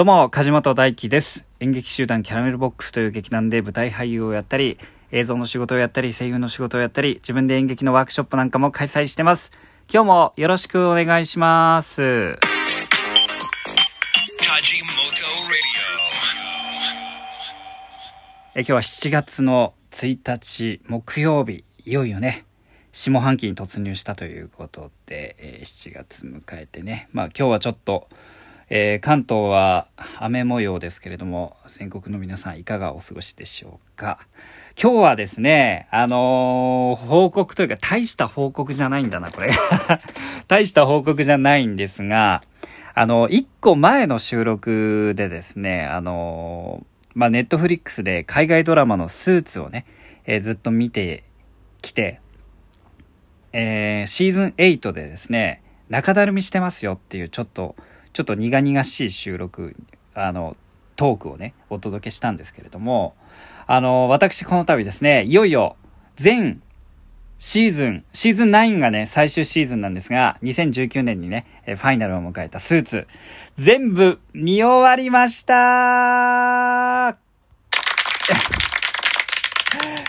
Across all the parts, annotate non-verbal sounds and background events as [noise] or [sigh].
どうも、梶本大輝です。演劇集団キャラメルボックスという劇団で舞台俳優をやったり、映像の仕事をやったり、声優の仕事をやったり、自分で演劇のワークショップなんかも開催してます。今日もよろしくお願いします。え今日は7月の1日木曜日、いよいよね、下半期に突入したということで、えー7月迎えてね、まあ今日はちょっと、えー関東は雨模様ですけれども、全国の皆さんいかがお過ごしでしょうか。今日はですね、あのー報告というか大した報告じゃないんだな、これ。[laughs] 大した報告じゃないんですが、あの、一個前の収録でですね、あのーま、ネットフリックスで海外ドラマのスーツをね、えーずっと見てきて、えーシーズン8でですね、中だるみしてますよっていうちょっと、ちょっと苦々しい収録、あの、トークをね、お届けしたんですけれども、あの、私この度ですね、いよいよ全シーズン、シーズン9がね、最終シーズンなんですが、2019年にね、ファイナルを迎えたスーツ、全部見終わりました [laughs]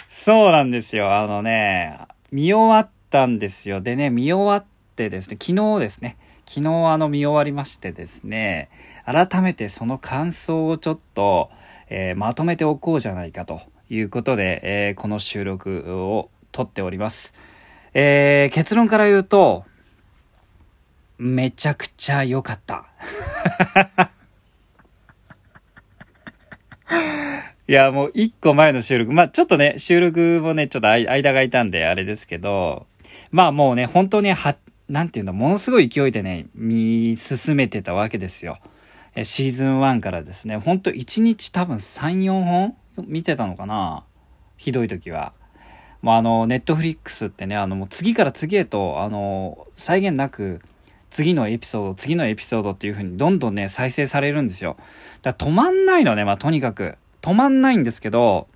そうなんですよ。あのね、見終わったんですよ。でね、見終わってですね、昨日ですね、昨日あの見終わりましてですね、改めてその感想をちょっと、えーまとめておこうじゃないかということで、えーこの収録を撮っております。えー結論から言うと、めちゃくちゃ良かった。[laughs] いや、もう一個前の収録。まあちょっとね、収録もね、ちょっと間が空いたんであれですけど、まあもうね、本当には、なんていうんだ、ものすごい勢いでね、見進めてたわけですよ。えシーズン1からですね、ほんと1日多分3、4本？見てたのかな？ひどい時は。もうあの、ネットフリックスってね、あの、もう次から次へと、あの、際限なく、次のエピソード、次のエピソードっていう風にどんどんね、再生されるんですよ。だから止まんないのね、まあとにかく。止まんないんですけど、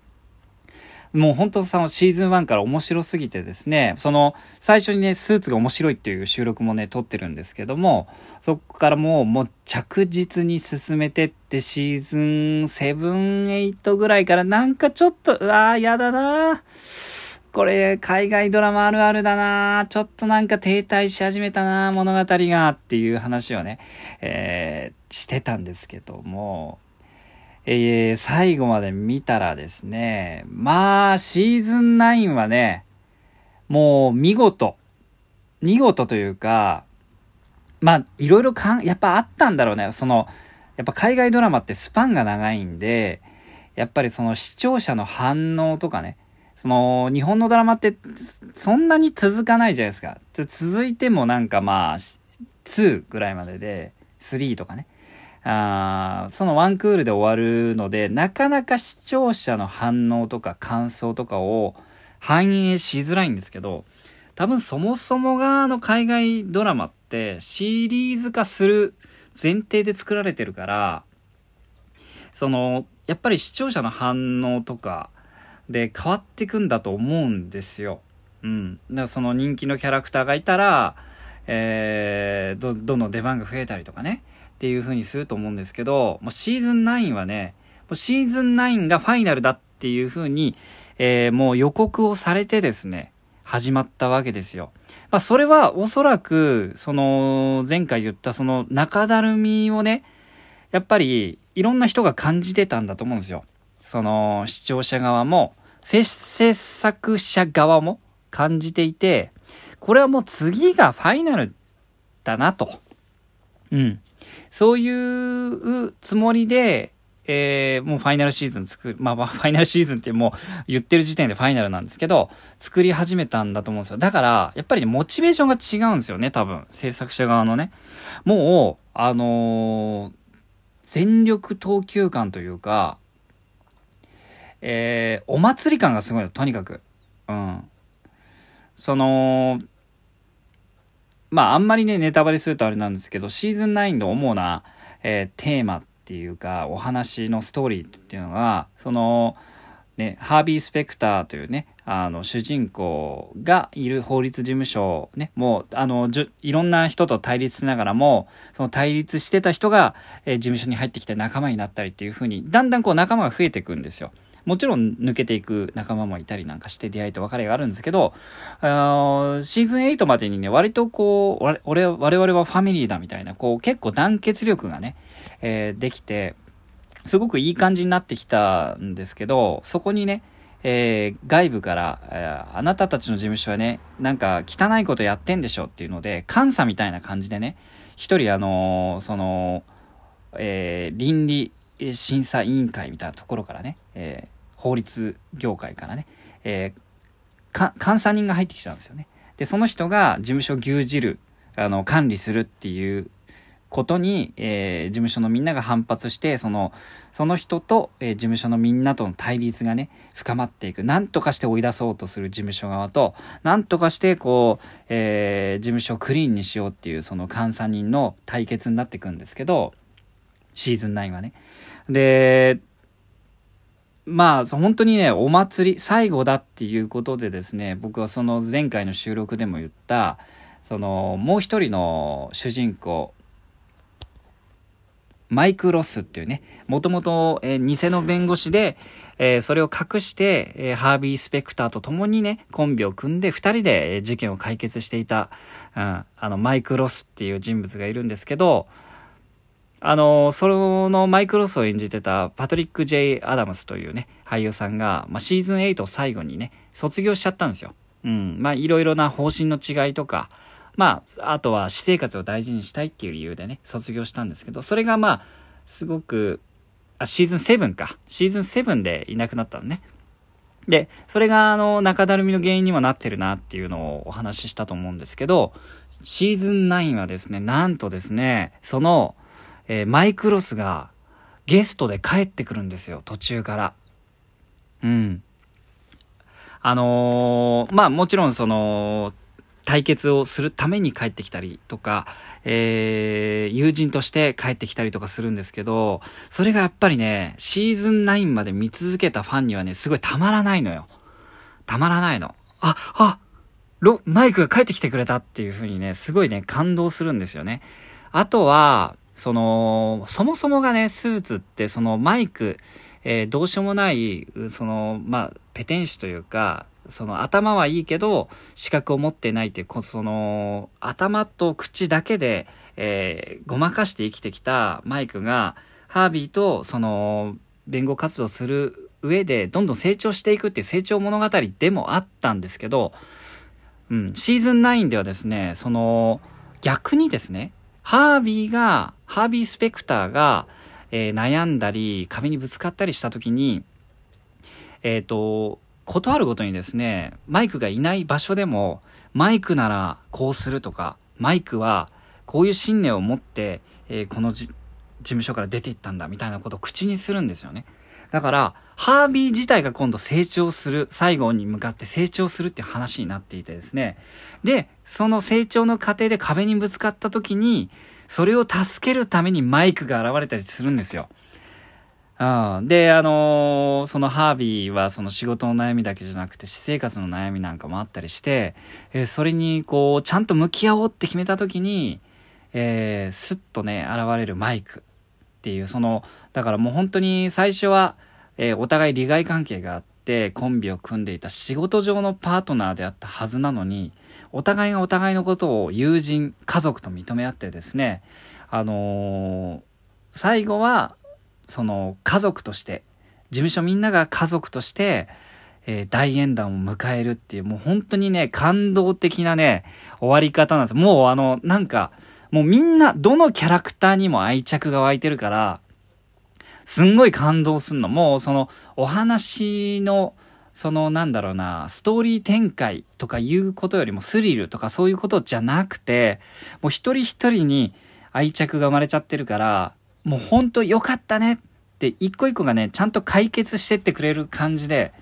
もう本当そのシーズン1から面白すぎてですね、その最初にね、スーツが面白いっていう収録もね、撮ってるんですけども、そこからもう、もう着実に進めてってシーズン7、8ぐらいからなんかちょっと、うわー、やだな。これ、海外ドラマあるあるだな。ちょっとなんか停滞し始めたな物語が。っていう話をね、えーしてたんですけども、えー最後まで見たらですね、まあ、シーズン9はね、もう見事、見事というか、まあ、いろいろかん、やっぱあったんだろうね。その、やっぱ海外ドラマってスパンが長いんで、やっぱりその視聴者の反応とかね、その、日本のドラマって、そんなに続かないじゃないですか。続いてもなんかまあ、2ぐらいまでで、3とかね。あそのワンクールで終わるので、なかなか視聴者の反応とか感想とかを反映しづらいんですけど、多分そもそもがあの海外ドラマってシリーズ化する前提で作られてるから、その、やっぱり視聴者の反応とかで変わってくんだと思うんですよ。うん。だからその人気のキャラクターがいたら、えー、ど、どんどん出番が増えたりとかね。っていう風にすると思うんですけど、もうシーズン9はね、もうシーズン9がファイナルだっていう風に、えーもう予告をされてですね、始まったわけですよ。まあそれはおそらく、その、前回言ったその中だるみをね、やっぱりいろんな人が感じてたんだと思うんですよ。その視聴者側も、制作者側も感じていて、これはもう次がファイナルだなと。うん。そういうつもりで、えー、もうファイナルシーズン作る、まあ [laughs] ファイナルシーズンってもう言ってる時点でファイナルなんですけど、作り始めたんだと思うんですよ。だから、やっぱりね、モチベーションが違うんですよね、多分。制作者側のね。もう、あのー全力投球感というか、えー、お祭り感がすごいの、とにかく。うん。その、まあ、あんまりね、ネタバレするとあれなんですけど、シーズン9の主な、えーテーマっていうか、お話のストーリーっていうのが、その、ね、ハービー・スペクターというね、あの、主人公がいる法律事務所、ね、もう、あの、いろんな人と対立しながらも、その対立してた人が、えー、事務所に入ってきて仲間になったりっていう風に、だんだんこう仲間が増えていくんですよ。もちろん抜けていく仲間もいたりなんかして出会いと別れがあるんですけど、あシーズン8までにね、割とこう、俺、我々はファミリーだみたいな、こう結構団結力がね、えー、できて、すごくいい感じになってきたんですけど、そこにね、えー、外部から、えー、あなたたちの事務所はね、なんか汚いことやってんでしょっていうので、監査みたいな感じでね、一人あのー、その、えー、倫理審査委員会みたいなところからね、えー、法律業界からね、えー、監査人が入ってきたんですよね。で、その人が事務所牛耳る、あの、管理するっていうことに、えー、事務所のみんなが反発して、その、その人と、えー、事務所のみんなとの対立がね、深まっていく。なんとかして追い出そうとする事務所側と、なんとかして、こう、えー、事務所をクリーンにしようっていう、その監査人の対決になっていくんですけど、シーズン9はね。で、まあ、本当にね、お祭り、最後だっていうことでですね、僕はその前回の収録でも言った、その、もう一人の主人公、マイク・ロスっていうね、もともと、え偽の弁護士で、えー、それを隠して、えー、ハービー・スペクターと共にね、コンビを組んで二人で、え事件を解決していた、うん、あの、マイク・ロスっていう人物がいるんですけど、あの、そのマイク・ロスを演じてたパトリック・ジェイ・アダムスというね、俳優さんが、まあ、シーズン8を最後にね、卒業しちゃったんですよ。うん。まあ、いろいろな方針の違いとか、まあ、あとは私生活を大事にしたいっていう理由でね、卒業したんですけど、それがまあ、すごく、あ、シーズン7か。シーズン7でいなくなったのね。で、それがあの、中だるみの原因にもなってるなっていうのをお話ししたと思うんですけど、シーズン9はですね、なんとですね、その、えー、マイクロスがゲストで帰ってくるんですよ、途中から。うん。あのー、まあもちろんその、対決をするために帰ってきたりとか、えー、友人として帰ってきたりとかするんですけど、それがやっぱりね、シーズン9まで見続けたファンにはね、すごいたまらないのよ。たまらないの。あ、あ、ロ、マイクが帰ってきてくれたっていう風にね、すごいね、感動するんですよね。あとは、その、そもそもがね、スーツって、そのマイク、えー、どうしようもない、その、まあ、ペテン師というか、その頭はいいけど、資格を持ってないっていう、その、頭と口だけで、えー、ごまかして生きてきたマイクが、ハービーと、その、弁護活動する上で、どんどん成長していくっていう成長物語でもあったんですけど、うん、シーズン9ではですね、その、逆にですね、ハービーが、ハービー・スペクターが、えー、悩んだり、壁にぶつかったりした時に、えっ、ー、と、断るごとにですね、マイクがいない場所でも、マイクならこうするとか、マイクはこういう信念を持って、えー、この事務所から出ていったんだみたいなことを口にするんですよね。だから、ハービー自体が今度成長する、最後に向かって成長するっていう話になっていてですね。で、その成長の過程で壁にぶつかった時に、それを助けるためにマイクが現れたりするんですよ。うん。で、あのー、そのハービーはその仕事の悩みだけじゃなくて、私生活の悩みなんかもあったりして、えー、それにこう、ちゃんと向き合おうって決めた時に、えー、スッとね、現れるマイクっていう、その、だからもう本当に最初は、えー、お互い利害関係があって、コンビを組んでいた仕事上のパートナーであったはずなのに、お互いがお互いのことを友人、家族と認め合ってですね、あのー、最後は、その家族として、事務所みんなが家族として、えー、大演談を迎えるっていう、もう本当にね、感動的なね、終わり方なんです。もうあの、なんか、もうみんな、どのキャラクターにも愛着が湧いてるから、すんごい感動すんの。もうその、お話の、そのなんだろうな、ストーリー展開とかいうことよりもスリルとかそういうことじゃなくて、もう一人一人に愛着が生まれちゃってるから、もうほんと良かったねって一個一個がね、ちゃんと解決してってくれる感じで、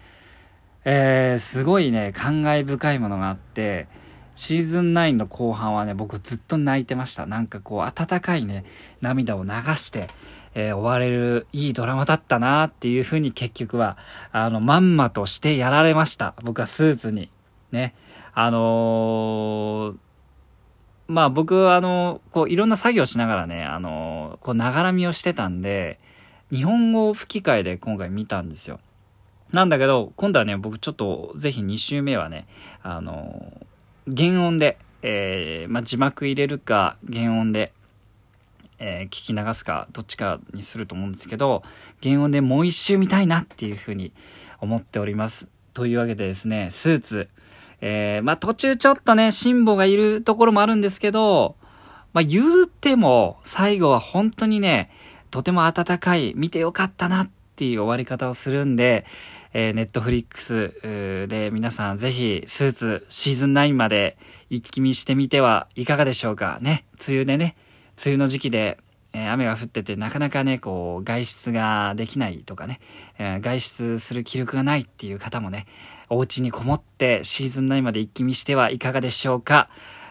えー、すごいね、感慨深いものがあって、シーズン9の後半はね、僕ずっと泣いてました。なんかこう、温かいね、涙を流して、えー、終われるいいドラマだったなっていうふうに結局は、あの、まんまとしてやられました。僕はスーツに。ね。あのー、まあ僕はあの、こういろんな作業しながらね、あの、こうながらみをしてたんで、日本語吹き替えで今回見たんですよ。なんだけど、今度はね、僕ちょっとぜひ2週目はね、あの、原音で、えー、まあ、字幕入れるか、原音で、えー、聞き流すか、どっちかにすると思うんですけど、原音でもう一周見たいなっていうふうに思っております。というわけでですね、スーツ、えー、まあ、途中ちょっとね、辛抱がいるところもあるんですけど、まあ、言うても、最後は本当にね、とても温かい、見てよかったなっていう終わり方をするんで、えー、ネットフリックスで皆さんぜひスーツシーズン9まで一気見してみてはいかがでしょうかね。梅雨でね、梅雨の時期で、えー、雨が降っててなかなかね、こう外出ができないとかね、えー、外出する気力がないっていう方もね、お家にこもってシーズン9まで一気見してはいかがでしょうか。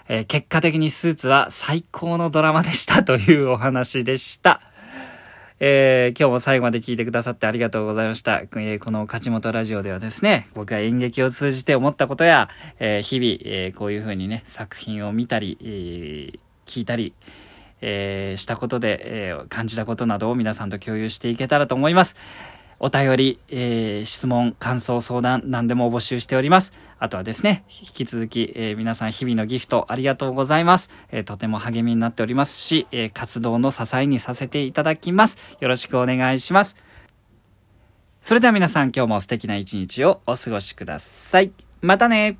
え、結果的にスーツは最高のドラマでしたというお話でした。えー、今日も最後まで聞いてくださってありがとうございました。えー、この勝本ラジオではですね、僕は演劇を通じて思ったことや、えー、日々、えこういう風にね、作品を見たり、え聞いたり、えしたことで、え感じたことなどを皆さんと共有していけたらと思います。お便り、えー、質問、感想、相談、何でも募集しております。あとはですね、引き続き、えー、皆さん日々のギフトありがとうございます。えー、とても励みになっておりますし、え活動の支えにさせていただきます。よろしくお願いします。それでは皆さん今日も素敵な一日をお過ごしください。またね